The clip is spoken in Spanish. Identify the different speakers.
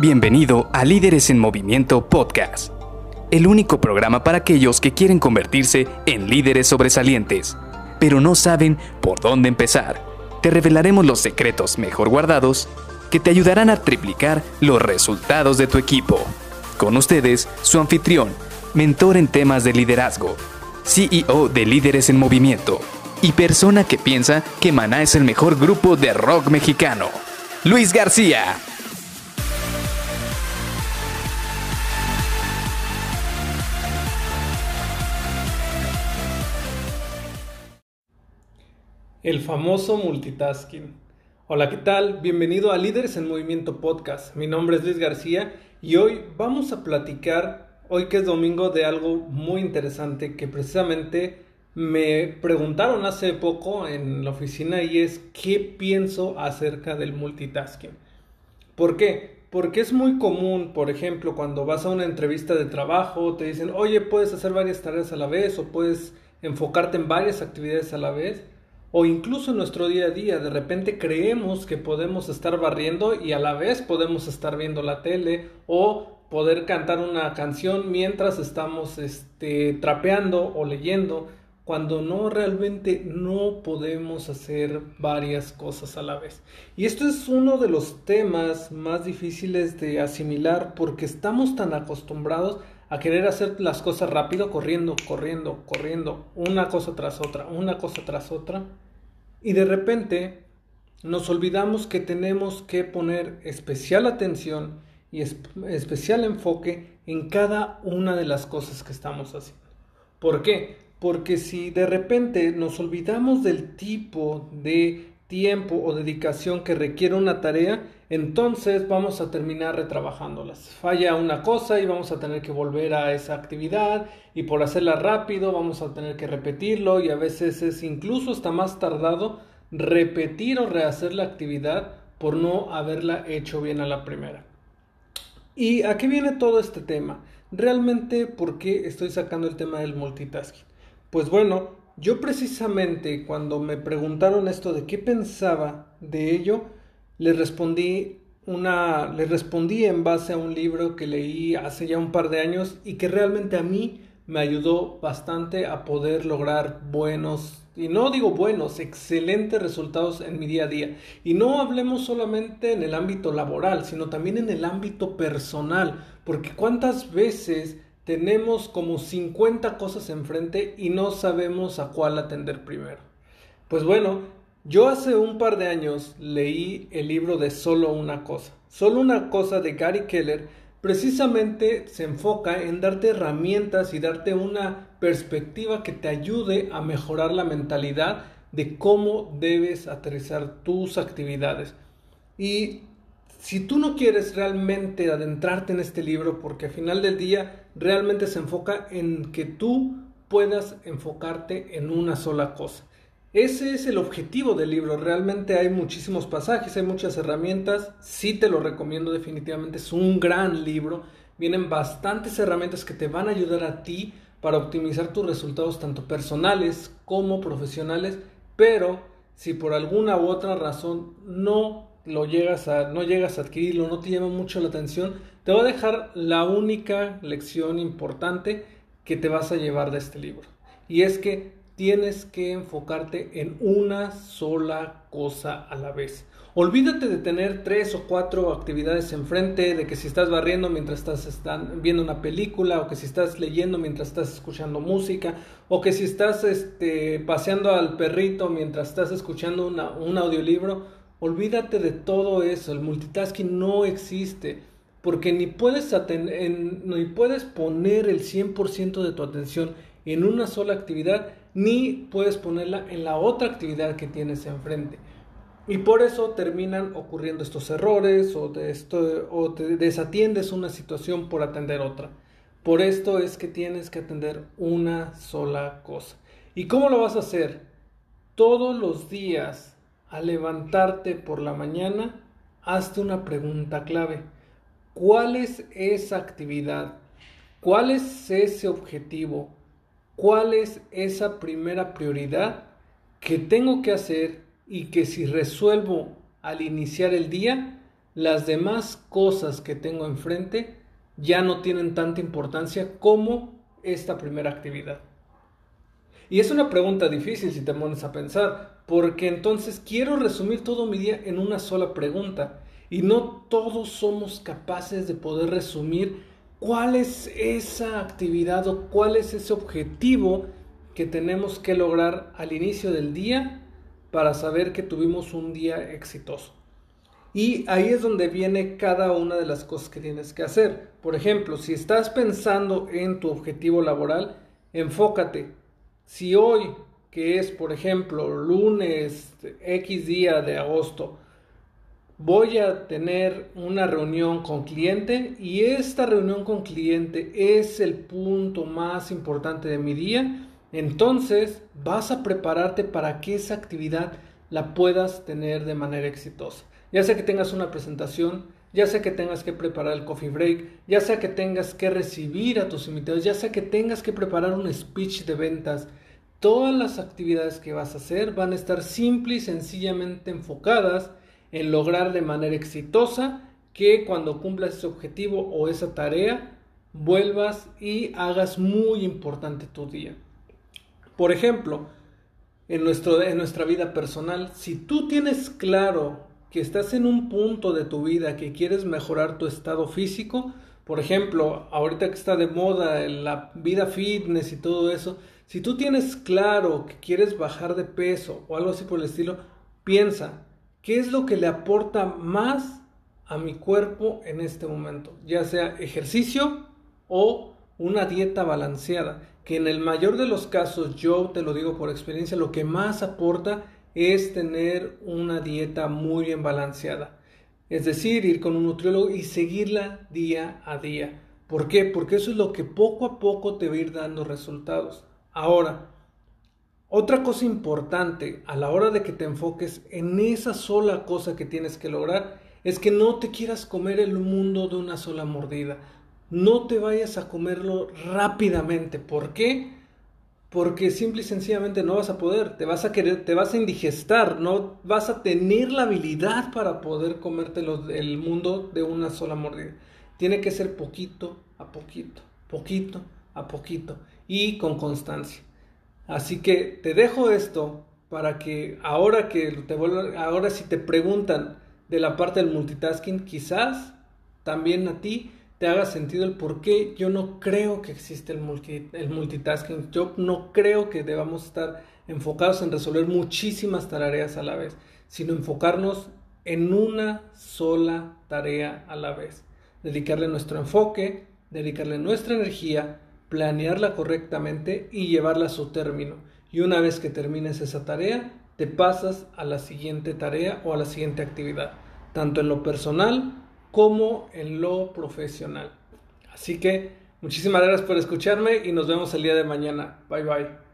Speaker 1: Bienvenido a Líderes en Movimiento Podcast, el único programa para aquellos que quieren convertirse en líderes sobresalientes, pero no saben por dónde empezar. Te revelaremos los secretos mejor guardados que te ayudarán a triplicar los resultados de tu equipo. Con ustedes, su anfitrión, mentor en temas de liderazgo, CEO de Líderes en Movimiento y persona que piensa que Maná es el mejor grupo de rock mexicano, Luis García.
Speaker 2: El famoso multitasking. Hola, ¿qué tal? Bienvenido a Líderes en Movimiento Podcast. Mi nombre es Luis García y hoy vamos a platicar, hoy que es domingo, de algo muy interesante que precisamente me preguntaron hace poco en la oficina y es qué pienso acerca del multitasking. ¿Por qué? Porque es muy común, por ejemplo, cuando vas a una entrevista de trabajo, te dicen, oye, puedes hacer varias tareas a la vez o puedes enfocarte en varias actividades a la vez o incluso en nuestro día a día, de repente creemos que podemos estar barriendo y a la vez podemos estar viendo la tele o poder cantar una canción mientras estamos este, trapeando o leyendo, cuando no realmente no podemos hacer varias cosas a la vez. Y esto es uno de los temas más difíciles de asimilar porque estamos tan acostumbrados a querer hacer las cosas rápido, corriendo, corriendo, corriendo, una cosa tras otra, una cosa tras otra. Y de repente nos olvidamos que tenemos que poner especial atención y especial enfoque en cada una de las cosas que estamos haciendo. ¿Por qué? Porque si de repente nos olvidamos del tipo de tiempo o dedicación que requiere una tarea, entonces vamos a terminar retrabajándolas. Falla una cosa y vamos a tener que volver a esa actividad y por hacerla rápido vamos a tener que repetirlo y a veces es incluso hasta más tardado repetir o rehacer la actividad por no haberla hecho bien a la primera. ¿Y a qué viene todo este tema? Realmente, ¿por qué estoy sacando el tema del multitasking? Pues bueno, yo precisamente cuando me preguntaron esto de qué pensaba de ello, le respondí una le respondí en base a un libro que leí hace ya un par de años y que realmente a mí me ayudó bastante a poder lograr buenos y no digo buenos, excelentes resultados en mi día a día. Y no hablemos solamente en el ámbito laboral, sino también en el ámbito personal, porque cuántas veces tenemos como 50 cosas enfrente y no sabemos a cuál atender primero. Pues bueno, yo hace un par de años leí el libro de Solo una cosa. Solo una cosa de Gary Keller precisamente se enfoca en darte herramientas y darte una perspectiva que te ayude a mejorar la mentalidad de cómo debes aterrizar tus actividades. Y si tú no quieres realmente adentrarte en este libro, porque al final del día realmente se enfoca en que tú puedas enfocarte en una sola cosa. Ese es el objetivo del libro. Realmente hay muchísimos pasajes, hay muchas herramientas. Sí te lo recomiendo definitivamente. Es un gran libro. Vienen bastantes herramientas que te van a ayudar a ti para optimizar tus resultados tanto personales como profesionales. Pero si por alguna u otra razón no lo llegas a, no llegas a adquirirlo, no te llama mucho la atención, te voy a dejar la única lección importante que te vas a llevar de este libro. Y es que tienes que enfocarte en una sola cosa a la vez. Olvídate de tener tres o cuatro actividades enfrente, de que si estás barriendo mientras estás viendo una película, o que si estás leyendo mientras estás escuchando música, o que si estás este, paseando al perrito mientras estás escuchando un audiolibro. Olvídate de todo eso, el multitasking no existe, porque ni puedes, ni puedes poner el 100% de tu atención en una sola actividad, ni puedes ponerla en la otra actividad que tienes enfrente. Y por eso terminan ocurriendo estos errores o, de te desatiendes una situación por atender otra. Por esto es que tienes que atender una sola cosa. ¿Y cómo lo vas a hacer? Todos los días al levantarte por la mañana, hazte una pregunta clave. ¿Cuál es esa actividad? ¿Cuál es ese objetivo? ¿Cuál es esa primera prioridad que tengo que hacer y que si resuelvo al iniciar el día, las demás cosas que tengo enfrente ya no tienen tanta importancia como esta primera actividad. Y es una pregunta difícil si te pones a pensar, porque entonces quiero resumir todo mi día en una sola pregunta. Y no todos somos capaces de poder resumir cuál es esa actividad o cuál es ese objetivo que tenemos que lograr al inicio del día para saber que tuvimos un día exitoso. Y ahí es donde viene cada una de las cosas que tienes que hacer. Por ejemplo, si estás pensando en tu objetivo laboral, enfócate. Si hoy, que es por ejemplo lunes X día de agosto, voy a tener una reunión con cliente y esta reunión con cliente es el punto más importante de mi día, entonces vas a prepararte para que esa actividad la puedas tener de manera exitosa. Ya sea que tengas una presentación, ya sea que tengas que preparar el coffee break, ya sea que tengas que recibir a tus invitados, ya sea que tengas que preparar un speech de ventas, todas las actividades que vas a hacer van a estar simple y sencillamente enfocadas en lograr de manera exitosa que cuando cumplas ese objetivo o esa tarea, vuelvas y hagas muy importante tu día. Por ejemplo, en, nuestro, en nuestra vida personal, si tú tienes claro que estás en un punto de tu vida que quieres mejorar tu estado físico, por ejemplo, ahorita que está de moda la vida fitness y todo eso, si tú tienes claro que quieres bajar de peso o algo así por el estilo, piensa, ¿qué es lo que le aporta más a mi cuerpo en este momento? Ya sea ejercicio o una dieta balanceada que en el mayor de los casos, yo te lo digo por experiencia, lo que más aporta es tener una dieta muy bien balanceada. Es decir, ir con un nutriólogo y seguirla día a día. ¿Por qué? Porque eso es lo que poco a poco te va a ir dando resultados. Ahora, otra cosa importante a la hora de que te enfoques en esa sola cosa que tienes que lograr es que no te quieras comer el mundo de una sola mordida no te vayas a comerlo rápidamente. ¿Por qué? Porque simple y sencillamente no vas a poder, te vas a querer, te vas a indigestar, no vas a tener la habilidad para poder comerte el mundo de una sola mordida. Tiene que ser poquito a poquito, poquito a poquito y con constancia. Así que te dejo esto para que ahora que te ahora si te preguntan de la parte del multitasking, quizás también a ti te haga sentido el por qué yo no creo que existe el, el multitasking. Yo no creo que debamos estar enfocados en resolver muchísimas tareas a la vez, sino enfocarnos en una sola tarea a la vez. Dedicarle nuestro enfoque, dedicarle nuestra energía, planearla correctamente y llevarla a su término. Y una vez que termines esa tarea, te pasas a la siguiente tarea o a la siguiente actividad, tanto en lo personal como en lo profesional. Así que muchísimas gracias por escucharme y nos vemos el día de mañana. Bye bye.